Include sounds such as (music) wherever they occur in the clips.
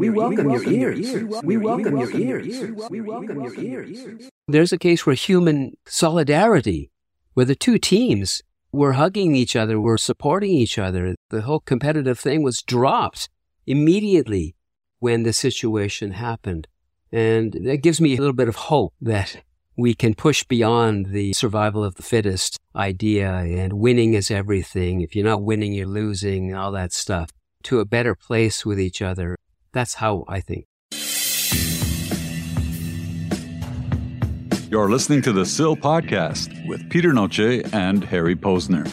We welcome your ears. We welcome your ears. We welcome your ears. There's a case where human solidarity, where the two teams were hugging each other, were supporting each other. The whole competitive thing was dropped immediately when the situation happened. And that gives me a little bit of hope that we can push beyond the survival of the fittest idea and winning is everything. If you're not winning, you're losing, all that stuff to a better place with each other. That's how I think. You're listening to the SIL Podcast with Peter Noce and Harry Posner.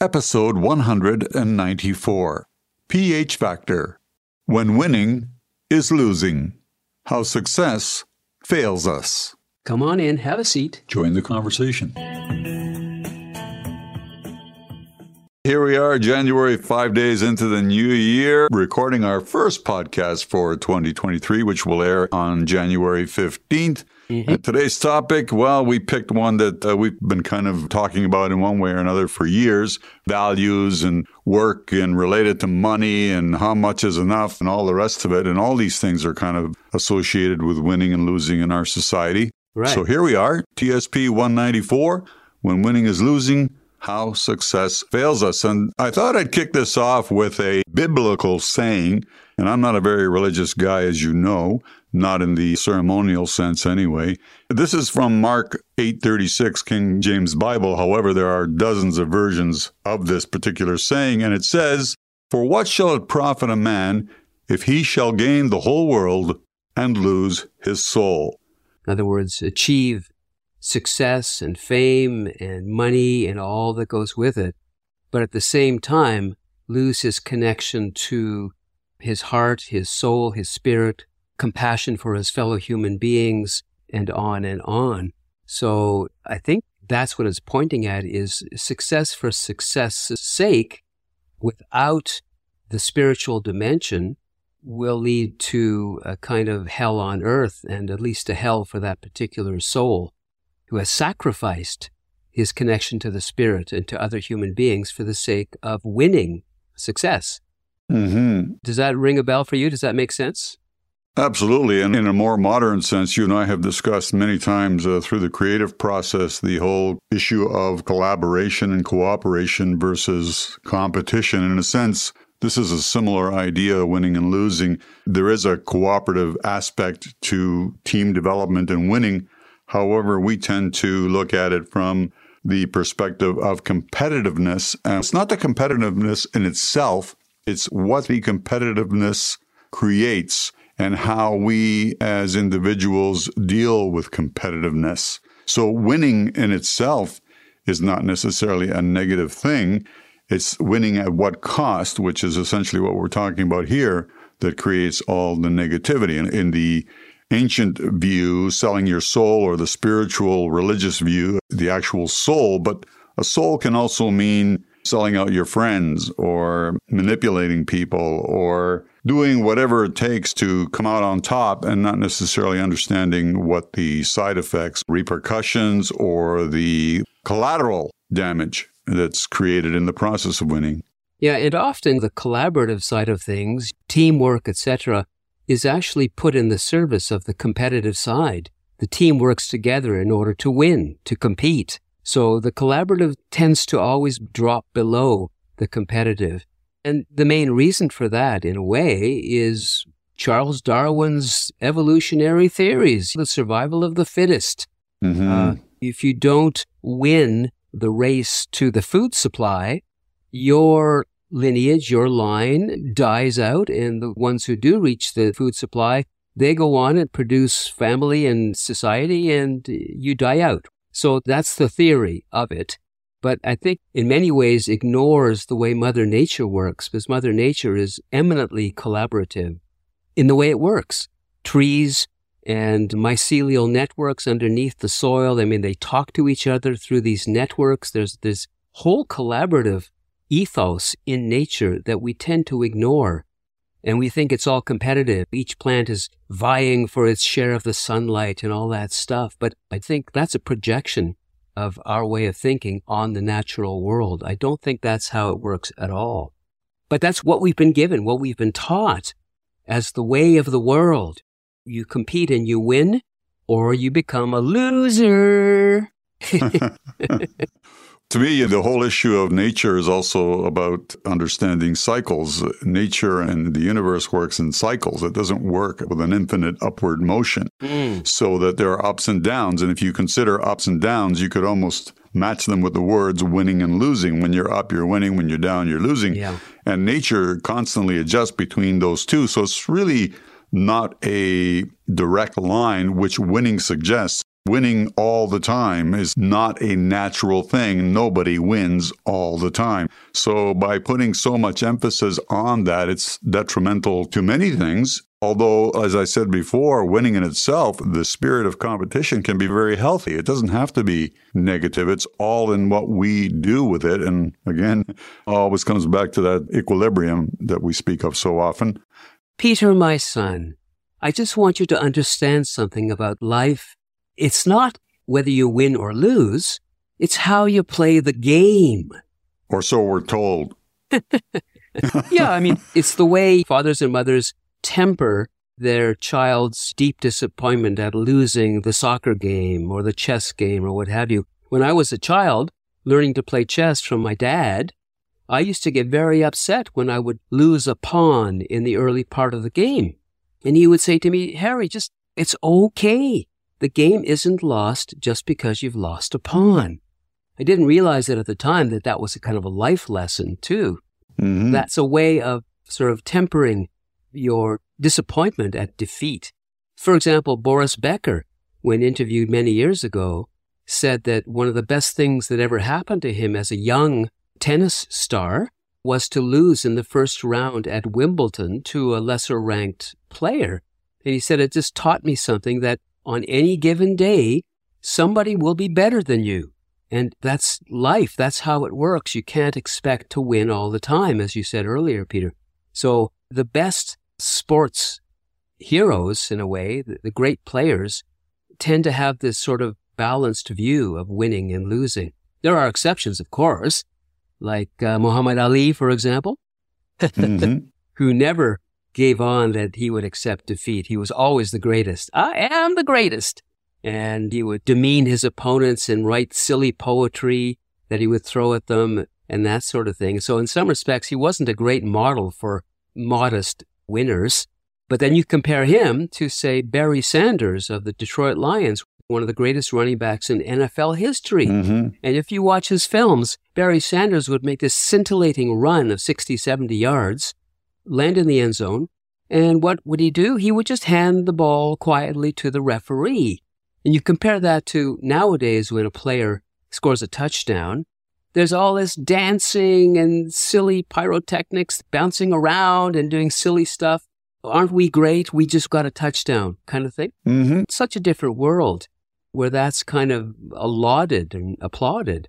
Episode 194 pH Factor When Winning is Losing. How Success Fails Us. Come on in, have a seat. Join the conversation. Here we are, January, five days into the new year, recording our first podcast for 2023, which will air on January 15th. Mm-hmm. today's topic, well, we picked one that uh, we've been kind of talking about in one way or another for years values and work and related to money and how much is enough and all the rest of it. And all these things are kind of associated with winning and losing in our society. Right. So here we are, TSP 194. When winning is losing, how success fails us. And I thought I'd kick this off with a biblical saying. And I'm not a very religious guy, as you know, not in the ceremonial sense anyway. This is from Mark 8:36 King James Bible. However, there are dozens of versions of this particular saying and it says, "For what shall it profit a man if he shall gain the whole world and lose his soul?" In other words, achieve success and fame and money and all that goes with it, but at the same time lose his connection to his heart, his soul, his spirit, compassion for his fellow human beings, and on and on. So I think that's what it's pointing at is success for success' sake without the spiritual dimension will lead to a kind of hell on earth and at least a hell for that particular soul who has sacrificed his connection to the spirit and to other human beings for the sake of winning success. Mm-hmm. Does that ring a bell for you? Does that make sense? Absolutely. And in a more modern sense, you and I have discussed many times uh, through the creative process the whole issue of collaboration and cooperation versus competition. In a sense, this is a similar idea, winning and losing. There is a cooperative aspect to team development and winning, However, we tend to look at it from the perspective of competitiveness. And it's not the competitiveness in itself, it's what the competitiveness creates and how we as individuals deal with competitiveness. So, winning in itself is not necessarily a negative thing. It's winning at what cost, which is essentially what we're talking about here, that creates all the negativity. And in the ancient view, selling your soul, or the spiritual religious view, the actual soul. But a soul can also mean selling out your friends or manipulating people or doing whatever it takes to come out on top and not necessarily understanding what the side effects, repercussions, or the collateral damage that's created in the process of winning. Yeah, and often the collaborative side of things, teamwork, etc., is actually put in the service of the competitive side. The team works together in order to win, to compete. So the collaborative tends to always drop below the competitive. And the main reason for that, in a way, is Charles Darwin's evolutionary theories, the survival of the fittest. Mm-hmm. Uh, if you don't win the race to the food supply, your lineage, your line dies out, and the ones who do reach the food supply, they go on and produce family and society, and you die out. So that's the theory of it. But I think in many ways ignores the way Mother Nature works, because Mother Nature is eminently collaborative in the way it works. Trees and mycelial networks underneath the soil. I mean, they talk to each other through these networks. There's this whole collaborative ethos in nature that we tend to ignore. And we think it's all competitive. Each plant is vying for its share of the sunlight and all that stuff. But I think that's a projection of our way of thinking on the natural world. I don't think that's how it works at all. But that's what we've been given, what we've been taught as the way of the world. You compete and you win, or you become a loser. (laughs) (laughs) (laughs) To me, the whole issue of nature is also about understanding cycles. Nature and the universe works in cycles. It doesn't work with an infinite upward motion. Mm. So that there are ups and downs. And if you consider ups and downs, you could almost match them with the words winning and losing. When you're up, you're winning. When you're down, you're losing. Yeah. And nature constantly adjusts between those two. So it's really not a direct line, which winning suggests. Winning all the time is not a natural thing. Nobody wins all the time. So by putting so much emphasis on that, it's detrimental to many things. Although, as I said before, winning in itself, the spirit of competition can be very healthy. It doesn't have to be negative. It's all in what we do with it. And again, (laughs) always comes back to that equilibrium that we speak of so often. Peter, my son, I just want you to understand something about life it's not whether you win or lose, it's how you play the game. Or so we're told. (laughs) yeah, I mean, it's the way fathers and mothers temper their child's deep disappointment at losing the soccer game or the chess game or what have you. When I was a child, learning to play chess from my dad, I used to get very upset when I would lose a pawn in the early part of the game. And he would say to me, Harry, just, it's okay. The game isn't lost just because you've lost a pawn. I didn't realize it at the time that that was a kind of a life lesson too. Mm-hmm. That's a way of sort of tempering your disappointment at defeat. For example, Boris Becker, when interviewed many years ago, said that one of the best things that ever happened to him as a young tennis star was to lose in the first round at Wimbledon to a lesser ranked player. And he said it just taught me something that on any given day, somebody will be better than you. And that's life. That's how it works. You can't expect to win all the time, as you said earlier, Peter. So the best sports heroes, in a way, the, the great players, tend to have this sort of balanced view of winning and losing. There are exceptions, of course, like uh, Muhammad Ali, for example, mm-hmm. (laughs) who never gave on that he would accept defeat. He was always the greatest. I am the greatest. And he would demean his opponents and write silly poetry that he would throw at them and that sort of thing. So in some respects, he wasn't a great model for modest winners. But then you compare him to, say, Barry Sanders of the Detroit Lions, one of the greatest running backs in NFL history. Mm-hmm. And if you watch his films, Barry Sanders would make this scintillating run of 60, 70 yards land in the end zone. And what would he do? He would just hand the ball quietly to the referee. And you compare that to nowadays when a player scores a touchdown, there's all this dancing and silly pyrotechnics, bouncing around and doing silly stuff. Aren't we great? We just got a touchdown kind of thing. Mm-hmm. Such a different world where that's kind of lauded and applauded.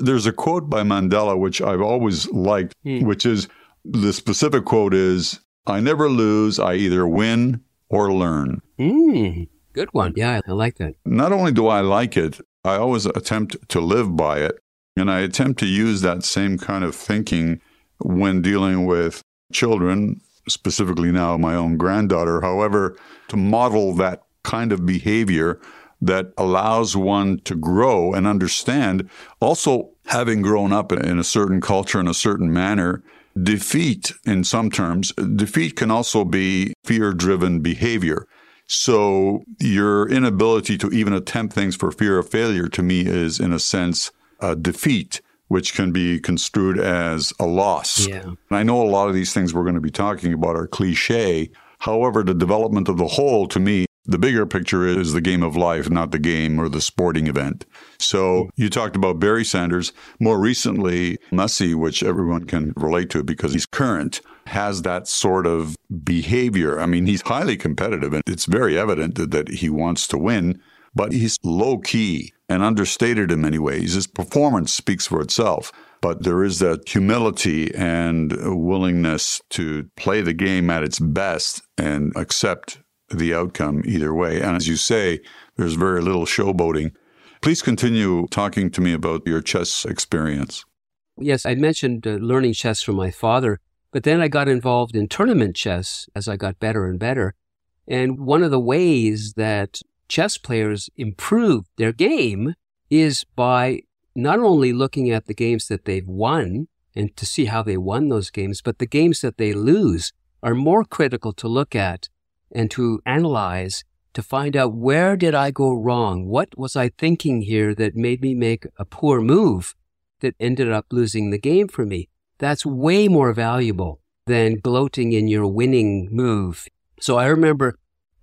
There's a quote by Mandela which I've always liked, mm. which is the specific quote is I never lose, I either win or learn. Mm. Good one. Yeah, I like that. Not only do I like it, I always attempt to live by it. And I attempt to use that same kind of thinking when dealing with children, specifically now my own granddaughter. However, to model that kind of behavior that allows one to grow and understand. Also, having grown up in a certain culture in a certain manner, defeat, in some terms, defeat can also be fear driven behavior. So, your inability to even attempt things for fear of failure to me is, in a sense, a defeat which can be construed as a loss. Yeah. And I know a lot of these things we're going to be talking about are cliche. However, the development of the whole to me the bigger picture is the game of life, not the game or the sporting event. So you talked about Barry Sanders. More recently, Messi, which everyone can relate to because he's current, has that sort of behavior. I mean, he's highly competitive and it's very evident that he wants to win, but he's low key and understated in many ways. His performance speaks for itself but there is that humility and willingness to play the game at its best and accept the outcome either way. And as you say, there's very little showboating. Please continue talking to me about your chess experience. Yes, I mentioned uh, learning chess from my father, but then I got involved in tournament chess as I got better and better. And one of the ways that chess players improve their game is by not only looking at the games that they've won and to see how they won those games, but the games that they lose are more critical to look at and to analyze to find out where did I go wrong? What was I thinking here that made me make a poor move that ended up losing the game for me? That's way more valuable than gloating in your winning move. So I remember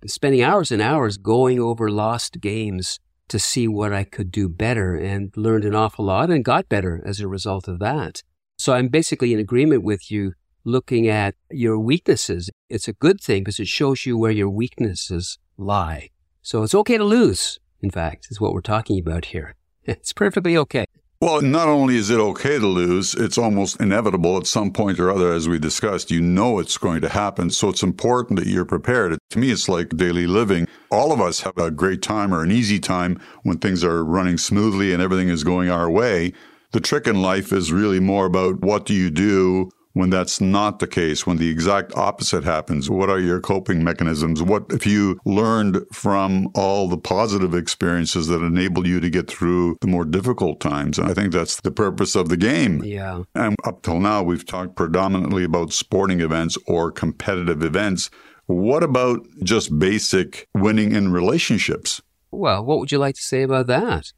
spending hours and hours going over lost games to see what I could do better and learned an awful lot and got better as a result of that. So I'm basically in agreement with you looking at your weaknesses. It's a good thing because it shows you where your weaknesses lie. So it's okay to lose, in fact, is what we're talking about here. (laughs) It's perfectly okay. Well, not only is it okay to lose, it's almost inevitable at some point or other, as we discussed. You know it's going to happen. So it's important that you're prepared. To me, it's like daily living. All of us have a great time or an easy time when things are running smoothly and everything is going our way. The trick in life is really more about what do you do when that's not the case, when the exact opposite happens? What are your coping mechanisms? What if you learned from all the positive experiences that enabled you to get through the more difficult times? And I think that's the purpose of the game. Yeah. And up till now, we've talked predominantly about sporting events or competitive events. What about just basic winning in relationships? Well, what would you like to say about that?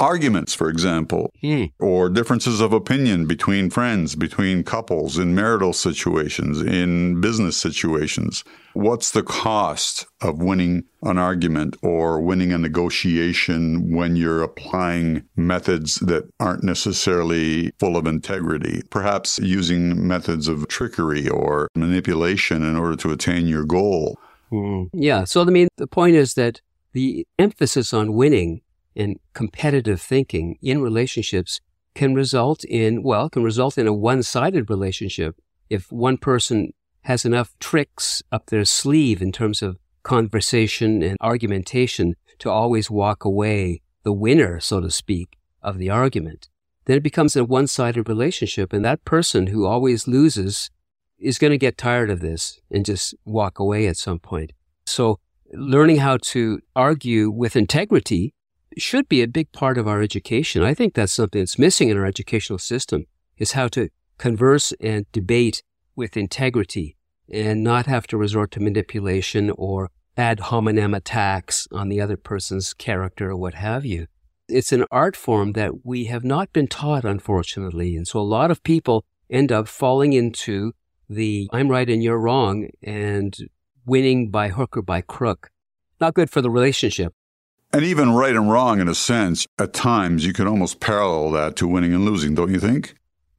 Arguments, for example, Hmm. or differences of opinion between friends, between couples, in marital situations, in business situations. What's the cost of winning an argument or winning a negotiation when you're applying methods that aren't necessarily full of integrity? Perhaps using methods of trickery or manipulation in order to attain your goal. Yeah. So, I mean, the point is that the emphasis on winning and competitive thinking in relationships can result in, well, can result in a one sided relationship. If one person has enough tricks up their sleeve in terms of conversation and argumentation to always walk away the winner, so to speak, of the argument, then it becomes a one sided relationship. And that person who always loses is going to get tired of this and just walk away at some point. So learning how to argue with integrity should be a big part of our education. I think that's something that's missing in our educational system is how to converse and debate with integrity and not have to resort to manipulation or ad hominem attacks on the other person's character or what have you. It's an art form that we have not been taught, unfortunately. And so a lot of people end up falling into the I'm right and you're wrong and winning by hook or by crook. Not good for the relationship. And even right and wrong, in a sense, at times you can almost parallel that to winning and losing, don't you think?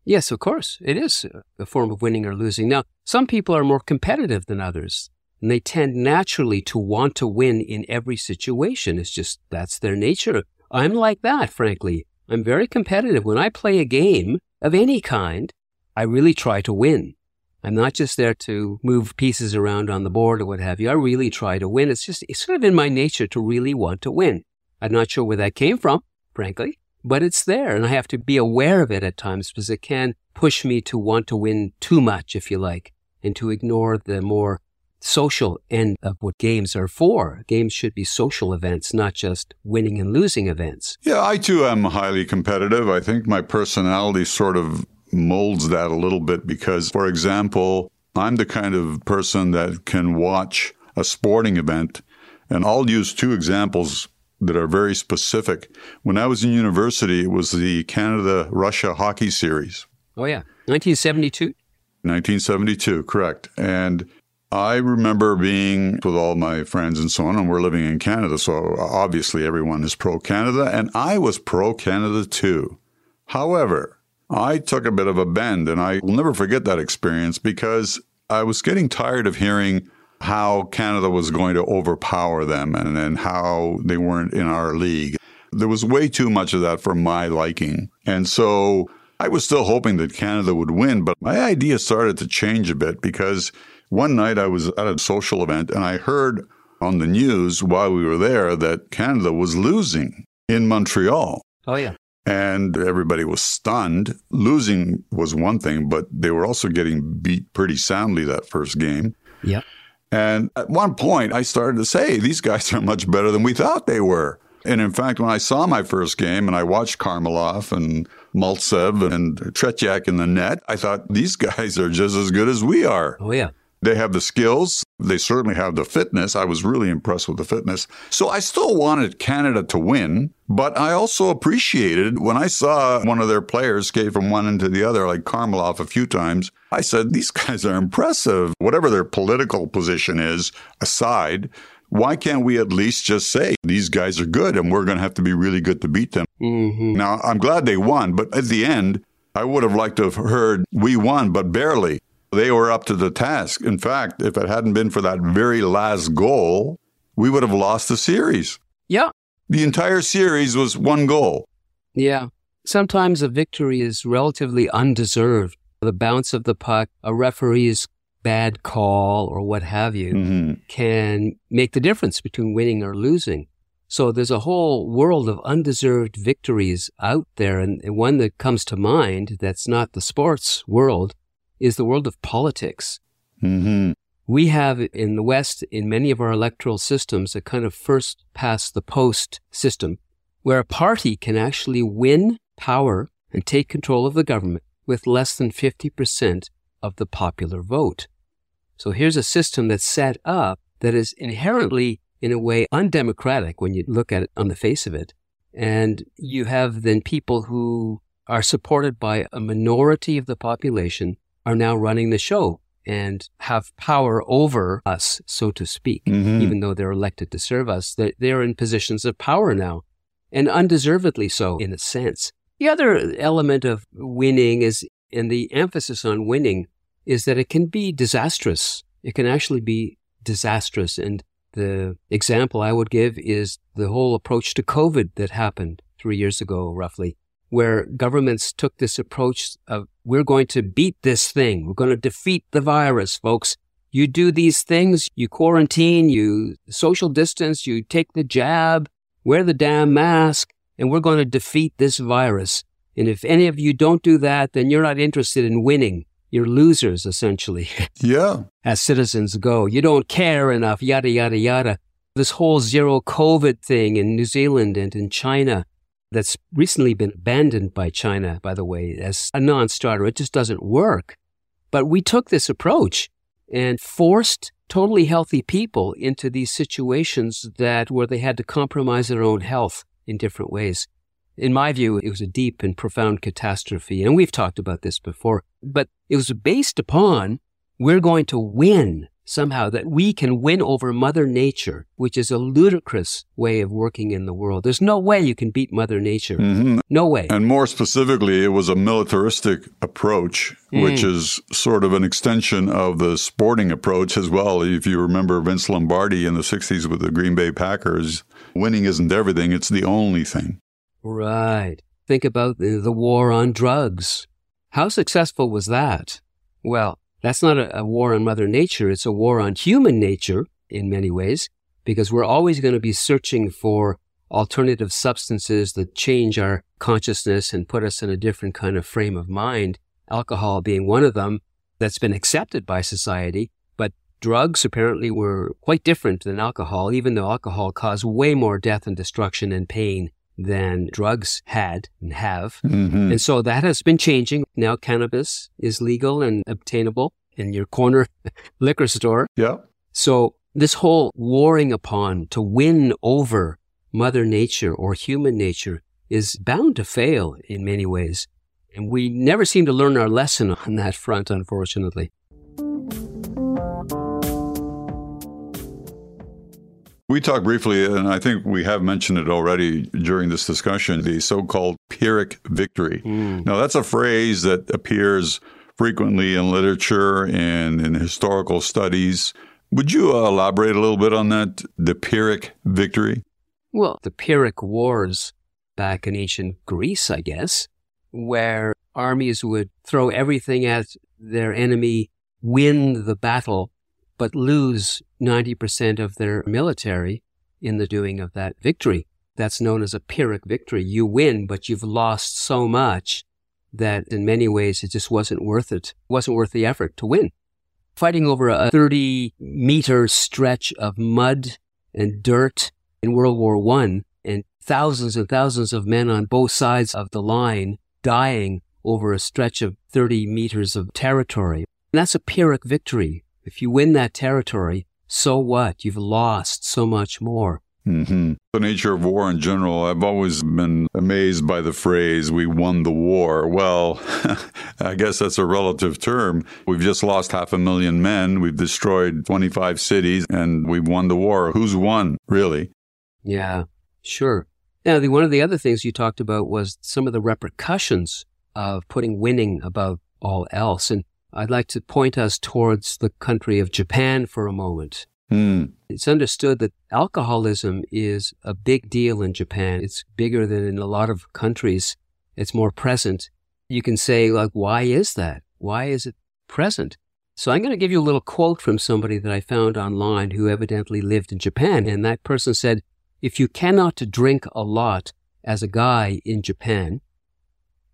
Yes, of course. It is a form of winning or losing. Now, some people are more competitive than others, and they tend naturally to want to win in every situation. It's just that's their nature. I'm like that, frankly. I'm very competitive. When I play a game of any kind, I really try to win. I'm not just there to move pieces around on the board or what have you. I really try to win. It's just, it's sort of in my nature to really want to win. I'm not sure where that came from, frankly, but it's there and I have to be aware of it at times because it can push me to want to win too much, if you like, and to ignore the more social end of what games are for. Games should be social events, not just winning and losing events. Yeah, I too am highly competitive. I think my personality sort of molds that a little bit because, for example, I'm the kind of person that can watch a sporting event, and I'll use two examples that are very specific. When I was in university, it was the Canada Russia hockey series. Oh, yeah. 1972? 1972, correct. And I remember being with all my friends and so on, and we're living in Canada, so obviously everyone is pro Canada, and I was pro Canada too. However, I took a bit of a bend, and I will never forget that experience because I was getting tired of hearing how Canada was going to overpower them and, and how they weren't in our league. There was way too much of that for my liking. And so I was still hoping that Canada would win, but my idea started to change a bit because one night I was at a social event and I heard on the news while we were there that Canada was losing in Montreal. Oh, yeah. And everybody was stunned. Losing was one thing, but they were also getting beat pretty soundly that first game. Yep. And at one point, I started to say, these guys are much better than we thought they were. And in fact, when I saw my first game and I watched Kharlamov and Maltsev and Tretiak in the net, I thought these (laughs) guys are just as good as we are. Oh, yeah. They have the skills. They certainly have the fitness. I was really impressed with the fitness. So I still wanted Canada to win, but I also appreciated when I saw one of their players skate from one end to the other, like Kharlamov a few times. I said, these (laughs) guys are impressive. Whatever their political position is aside, why can't we at least just say these guys are good and we're going to have to be really good to beat them? Mm-hmm. Now, I'm glad they won, but at the end, I would have liked to have heard we won, but barely. They were up to the task. In fact, if it hadn't been for that very last goal, we would have lost the series. Yeah. The entire series was one goal. Yeah. Sometimes a victory is relatively undeserved. The bounce of the puck, a referee's bad call, or what have you, Mm-hmm. can make the difference between winning or losing. So there's a whole world of undeserved victories out there. And one that comes to mind that's not the sports world is the world of politics. Mm-hmm. We have in the West, in many of our electoral systems, a kind of first past the post system where a party can actually win power and take control of the government with less than 50% of the popular vote. So here's a system that's set up that is inherently, in a way, undemocratic when you look at it on the face of it. And you have then people who are supported by a minority of the population are now running the show and have power over us, so to speak, Mhm. even though they're elected to serve us. They're, they're in positions of power now, and undeservedly so, in a sense. The other element of winning is, and the emphasis on winning, is that it can be disastrous. It can actually be disastrous. And the example I would give is the whole approach to COVID that happened three years ago, roughly, where governments took this approach of, we're going to beat this thing. We're going to defeat the virus, folks. You do these things, you quarantine, you social distance, you take the jab, wear the damn mask, and we're going to defeat this virus. And if any of you don't do that, then you're not interested in winning. You're losers, essentially, (laughs) Yeah. as citizens go. You don't care enough, yada, yada, yada. This whole zero COVID thing in New Zealand and in China that's recently been abandoned by China, by the way, as a non starter. It just doesn't work. But we took this approach and forced totally healthy people into these situations that where they had to compromise their own health in different ways. In my view, it was a deep and profound catastrophe. And we've talked about this before, but it was based upon we're going to win somehow, that we can win over Mother Nature, which is a ludicrous way of working in the world. There's no way you can beat Mother Nature. Mm-hmm. No way. And more specifically, it was a militaristic approach, which is sort of an extension of the sporting approach as well. If you remember Vince Lombardi in the 60s with the Green Bay Packers, winning isn't everything, it's the only thing. Right. Think about the, the war on drugs. How successful was that? Well, that's not a, a war on Mother Nature. It's a war on human nature in many ways, because we're always going to be searching for alternative substances that change our consciousness and put us in a different kind of frame of mind. Alcohol being one of them that's been accepted by society. But drugs apparently were quite different than alcohol, even though alcohol caused way more death and destruction and pain than drugs had and have. Mm-hmm. And so that has been changing. Now cannabis is legal and obtainable in your corner (laughs) liquor store. Yeah. So this whole warring upon to win over Mother Nature or human nature is bound to fail in many ways. And we never seem to learn our lesson (laughs) on that front, unfortunately. We talked briefly, and I think we have mentioned it already during this discussion, the so called Pyrrhic victory. Now, that's a phrase that appears frequently in literature and in historical studies. Would you uh, elaborate a little bit on that, the Pyrrhic victory? Well, the Pyrrhic Wars back in ancient Greece, I guess, where armies would throw everything at their enemy, win the battle, but lose 90% of their military in the doing of that victory. That's known as a Pyrrhic victory. You win, but you've lost so much that in many ways it just wasn't worth it. It wasn't worth the effort to win. Fighting over a 30 meter stretch of mud and dirt in World War I and thousands and thousands of men on both sides of the line dying over a stretch of 30 meters of territory. And that's a Pyrrhic victory. If you win that territory, so what? You've lost so much more. Mm-hmm. The nature of war in general, I've always been amazed by the phrase, we won the war. Well, (laughs) I guess that's a relative term. We've just lost half a million men, we've destroyed 25 cities, and we've won the war. Who's won, really? Yeah, sure. Now, the, one of the other things you talked about was some of the repercussions of putting winning above all else. And I'd like to point us towards the country of Japan for a moment. Mm. It's understood that alcoholism is a big deal in Japan. It's bigger than in a lot of countries. It's more present. You can say, like, why is that? Why is it present? So I'm going to give you a little quote from somebody that I found online who evidently lived in Japan. And that person said, if you cannot drink a lot as a guy in Japan,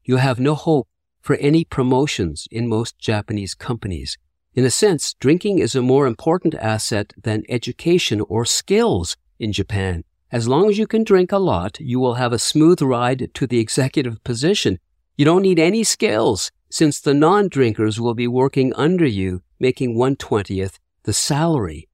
you have no hope for any promotions in most Japanese companies. In a sense, drinking is a more important asset than education or skills in Japan. As long as you can drink a lot, you will have a smooth ride to the executive position. You don't need any skills, since the non-drinkers will be working under you, making 120th the salary.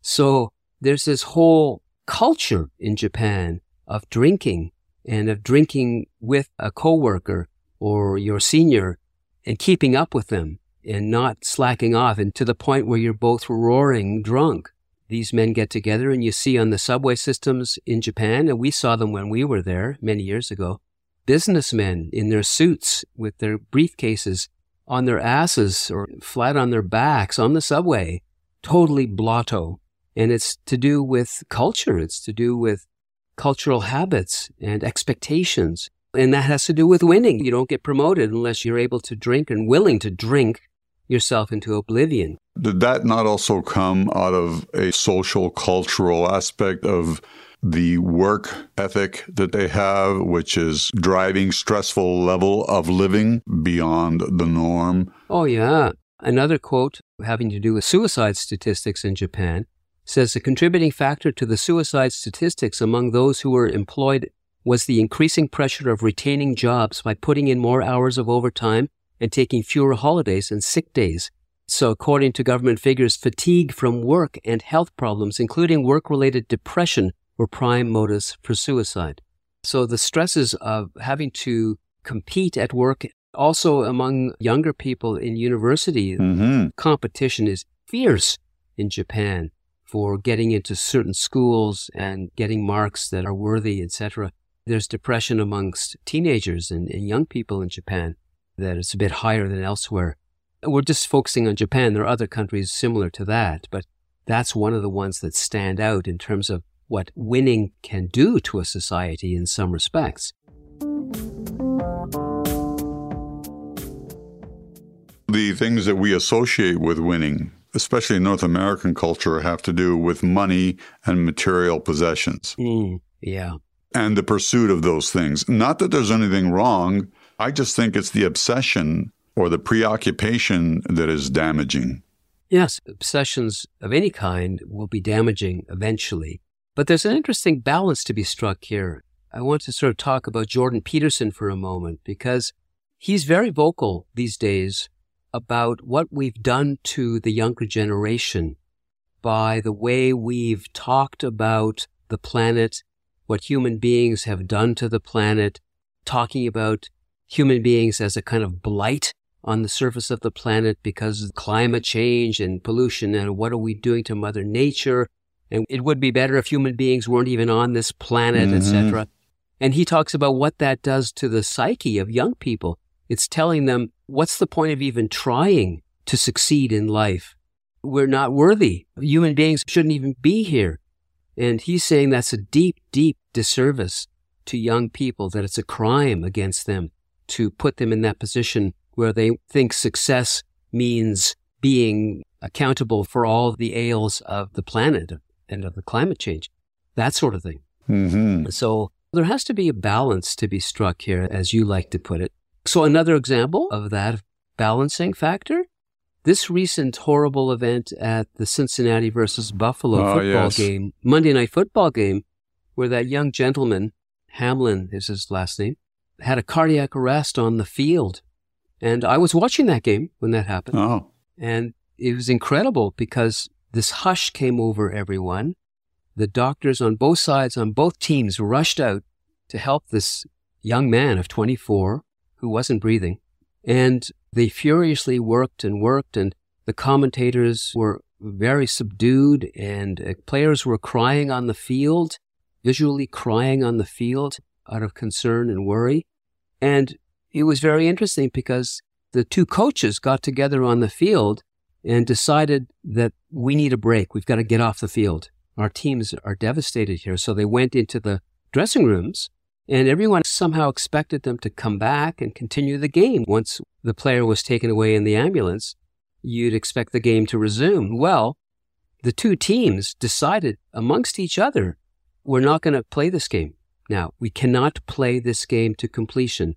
So there's this whole culture in Japan of drinking and of drinking with a coworker or your senior and keeping up with them and not slacking off and to the point where you're both roaring drunk. These men get together and you see on the subway systems in Japan, and we saw them when we were there many years ago, businessmen in their suits with their briefcases on their asses or flat on their backs on the subway, totally blotto. And it's to do with culture. It's to do with cultural habits and expectations. And that has to do with winning. You don't get promoted unless you're able to drink and willing to drink yourself into oblivion. Did that not also come out of a social, cultural aspect of the work ethic that they have, which is driving stressful level of living beyond the norm? Oh, yeah. Another quote having to do with suicide statistics in Japan says a contributing factor to the suicide statistics among those who were employed was the increasing pressure of retaining jobs by putting in more hours of overtime and taking fewer holidays and sick days. So, according to government figures, fatigue from work and health problems, including work related depression, were prime motives for suicide. So, the stresses of having to compete at work, also among younger people in university, mm-hmm. competition is fierce in Japan for getting into certain schools and getting marks that are worthy, etc. There's depression amongst teenagers and, and young people in Japan that it's a bit higher than elsewhere. We're just focusing on Japan. There are other countries similar to that, but that's one of the ones that stand out in terms of what winning can do to a society in some respects. The things that we associate with winning, especially in North American culture, have to do with money and material possessions. Mm, yeah. And the pursuit of those things. Not that there's anything wrong I just think it's the obsession or the preoccupation that is damaging. Yes, obsessions of any kind will be damaging eventually. But there's an interesting balance to be struck here. I want to sort of talk about Jordan Peterson for a moment because he's very vocal these days about what we've done to the younger generation by the way we've talked about the planet, what human beings have done to the planet, talking about human beings as a kind of blight on the surface of the planet because of climate change and pollution and what are we doing to mother nature? And it would be better if human beings weren't even on this planet mm-hmm. etc and he talks about what that does to the psyche of young people. It's telling them what's the point of even trying to succeed in life? We're not worthy. Human beings shouldn't even be here and he's saying that's a deep deep disservice to young people that it's a crime against them to put them in that position where they think success means being accountable for all the ails of the planet and of the climate change, that sort of thing. Mm-hmm. So there has to be a balance to be struck here, as you like to put it. So another example of that balancing factor, this recent horrible event at the Cincinnati versus Buffalo Oh, football yes. game, Monday night football game, where that young gentleman, Hamlin is his last name, had a cardiac arrest on the field. And I was watching that game when that happened. Oh, And it was incredible because this hush came over everyone. The doctors on both sides, on both teams, rushed out to help this young man of 24 who wasn't breathing. And they furiously worked and worked, and the commentators were very subdued, and uh, players were crying on the field, visually crying on the field out of concern and worry. And it was very interesting because the two coaches got together on the field and decided that we need a break. We've got to get off the field. Our teams are devastated here. So they went into the dressing rooms and everyone somehow expected them to come back and continue the game. Once the player was taken away in the ambulance, you'd expect the game to resume. Well, the two teams decided amongst each other, we're not going to play this game. Now, we cannot play this game to completion.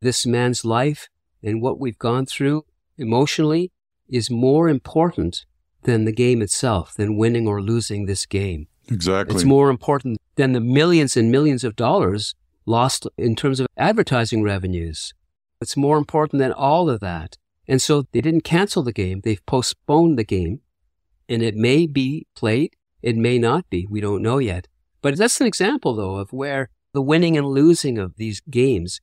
This man's life and what we've gone through emotionally is more important than the game itself, than winning or losing this game. Exactly. It's more important than the millions and millions of dollars lost in terms of advertising revenues. It's more important than all of that. And so they didn't cancel the game. They've postponed the game and it may be played. It may not be. We don't know yet. But that's an example though of where the winning and losing of these games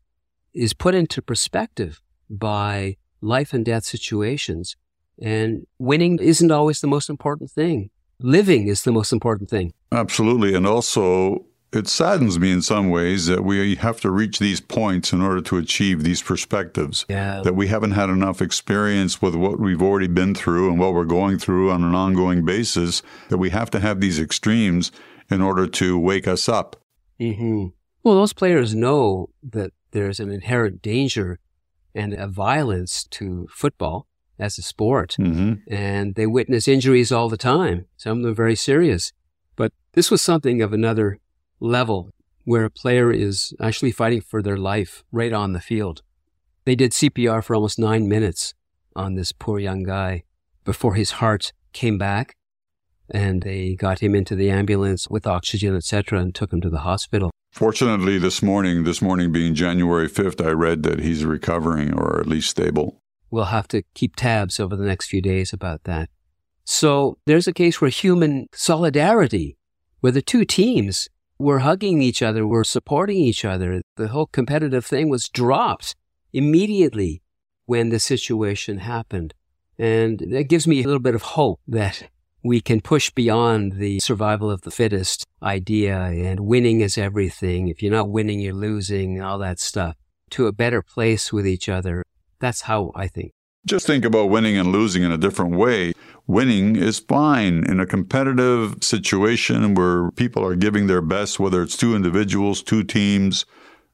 is put into perspective by life and death situations. And winning isn't always the most important thing. Living is the most important thing. Absolutely. And also, it saddens me in some ways that we have to reach these points in order to achieve these perspectives. Yeah. That we haven't had enough experience with what we've already been through and what we're going through on an ongoing basis, that we have to have these extremes in order to wake us up. Mm-hmm. Well, those players know that there's an inherent danger and a violence to football as a sport, hmm and they witness injuries all the time. Some of them very serious. But this was something of another level where a player is actually fighting for their life right on the field. They did CPR for almost nine minutes on this poor young guy before his heart came back and they got him into the ambulance with oxygen, etc., and took him to the hospital. Fortunately, this morning, this morning being January 5th, I read that he's recovering or at least stable. We'll have to keep tabs over the next few days about that. So there's a case where human solidarity, where the two teams were hugging each other, were supporting each other. The whole competitive thing was dropped immediately when the situation happened. And that gives me a little bit of hope that we can push beyond the survival of the fittest idea and winning is everything. If you're not winning, you're losing, all that stuff to a better place with each other. That's how I think. Just think about winning and losing in a different way. Winning is fine in a competitive situation where people are giving their best, whether it's two individuals, two teams,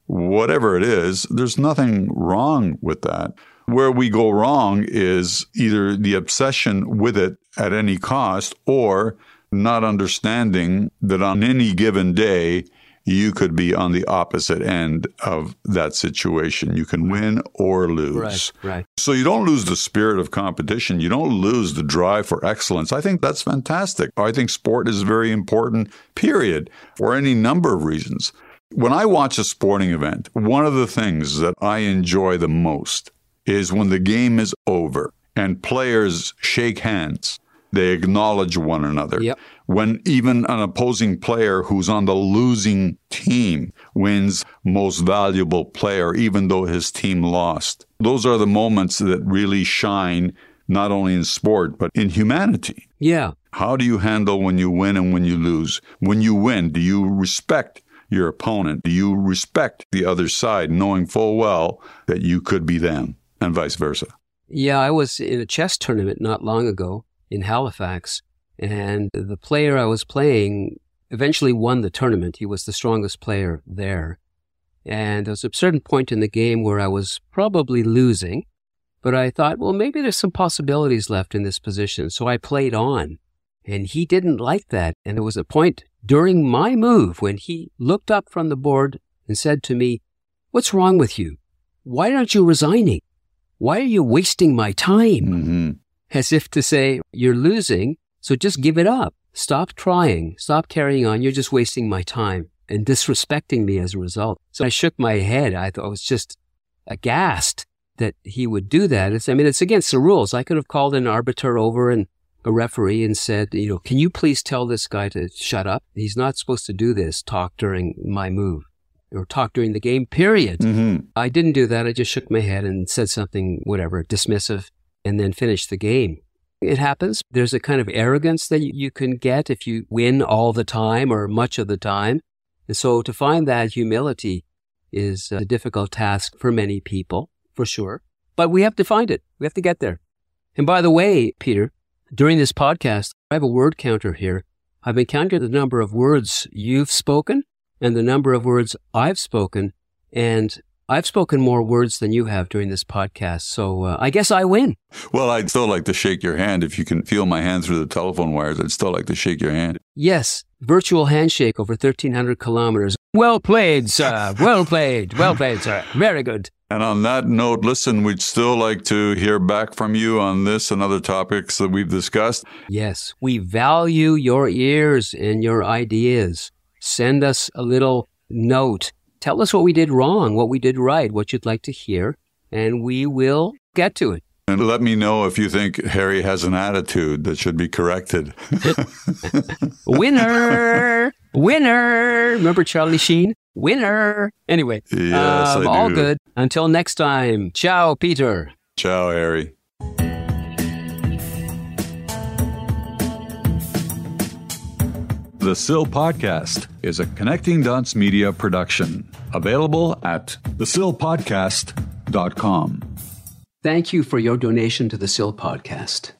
whatever it is, there's nothing wrong with that. Where we go wrong is either the obsession with it at any cost or not understanding that on any given day, you could be on the opposite end of that situation. You can win or lose. right. right. So you don't lose the spirit of competition. You don't lose the drive for excellence. I think that's fantastic. I think sport is very important, period, for any number of reasons. When I watch a sporting event, one of the things that I enjoy the most is when the game is over and players shake hands. They acknowledge one another. Yep. When even an opposing player who's on the losing team wins most valuable player, even though his team lost. Those are the moments that really shine, not only in sport, but in humanity. Yeah. How do you handle when you win and when you lose? When you win, do you respect your opponent? Do you respect the other side, knowing full well that you could be them, and vice versa? Yeah, I was in a chess tournament not long ago in Halifax, and the player I was playing eventually won the tournament. He was the strongest player there. And there was a certain point in the game where I was probably losing, but I thought, well, maybe there's some possibilities left in this position. So I played on, and he didn't like that. And there was a point during my move when he looked up from the board and said to me, What's wrong with you? Why aren't you resigning? Why are you wasting my time? Mm-hmm. As if to say, You're losing, so just give it up. Stop trying. Stop carrying on. You're just wasting my time and disrespecting me as a result. So I shook my head. I thought I was just aghast that he would do that. It's, I mean, it's against the rules. I could have called an arbiter over and a referee and said, you know, can you please tell this guy to shut up? He's not supposed to do this, talk during my move or talk during the game, period. Mm-hmm. I didn't do that. I just shook my head and said something, whatever, dismissive, and then finish the game. It happens. There's a kind of arrogance that you can get if you win all the time or much of the time. And so to find that humility is a difficult task for many people, for sure. But we have to find it. We have to get there. And by the way, Peter, during this podcast, I have a word counter here. I've been counting the number of words you've spoken and the number of words I've spoken. And I've spoken more words than you have during this podcast. So uh, I guess I win. Well, I'd still like to shake your hand. If you can feel my hand through the telephone wires, I'd still like to shake your hand. Yes, virtual handshake over 1,300 kilometers. Well played, sir. (laughs) Well played. Well played, sir. Very good. And on that note, listen, we'd still like to hear back from you on this and other topics that we've discussed. Yes, we value your ears and your ideas. Send us a little note. Tell us what we did wrong, what we did right, what you'd like to hear, and we will get to it. And let me know if you think Harry has an attitude that should be corrected. (laughs) Winner! Winner! Remember Charlie Sheen? Winner! Anyway, Yes, um, all good. Until next time. Ciao, Peter. Ciao, Harry. The Sill Podcast is a Connecting Dots Media production, available at thesillpodcast.com. Thank you for your donation to the SIL podcast.